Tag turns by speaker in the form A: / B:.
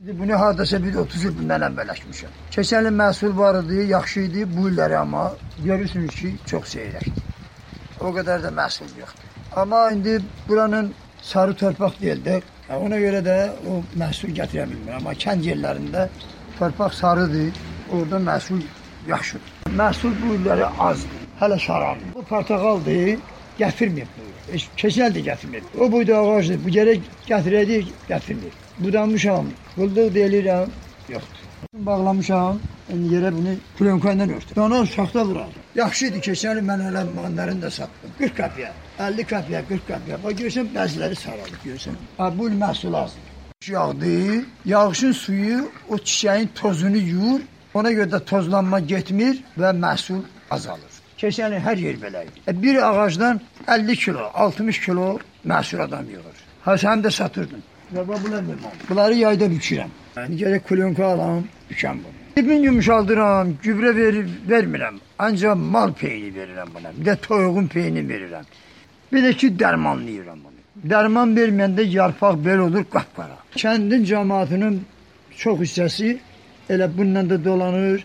A: Bunu hardasa bir 30 il bundan əvvəl əkmişəm. Keçən il məhsul var idi, yaxşı idi. Bu illəri amma görürsünüz ki, çox seyrəkdir. O qədər də məhsul yoxdur. Amma indi buranın sarı torpaq deyildir. Ona görə də o məhsul gətirə bilmir. Amma kənd yerlərində torpaq sarıdır. Orada məhsul yaxşıdır. Məhsul bu illəri azdır. Hələ şarabdır. Bu portağaldır. Heç Keçən il də gətirmir. O boyda ağacdır. Bu gərək gətirəydi, gətirmir. Budanmışam, qıldıq deyilirəm, yoxdur. Bağlamışam, yerə bunu plyonka ilə örtdüm. Ona uşaqda vurar. Yaxşı idi keçən il mən elə mandarin də satdım. 40 qəpiyə, 50 qəpiyə, 40 qəpiyə. Bax görsən bəziləri saralıb görsən. Ha bu il məhsul azdır. Yağdı, yağışın suyu o çiçəyin tozunu yuyur. Ona görə də tozlanma getmir və məhsul azalır. Keçən il hər yer belə idi. E, Bir ağacdan 50 kilo, 60 kilo məhsul adam yığır. Ha sən də satırdın. Zorba. Bunları yaydan biçirəm. Yani gerek kulonka alam, biçəm bunu. İpin yumuşaldıram, gübre verib, vermirəm. Ancak mal peyni verirəm buna. Bir de toyuğun peyni verirəm. Bir de ki dermanlayıram bunu. Derman vermeyende yarpaq bel olur qapqara. Kəndin cəmaatının çox hissəsi elə bununla da dolanır.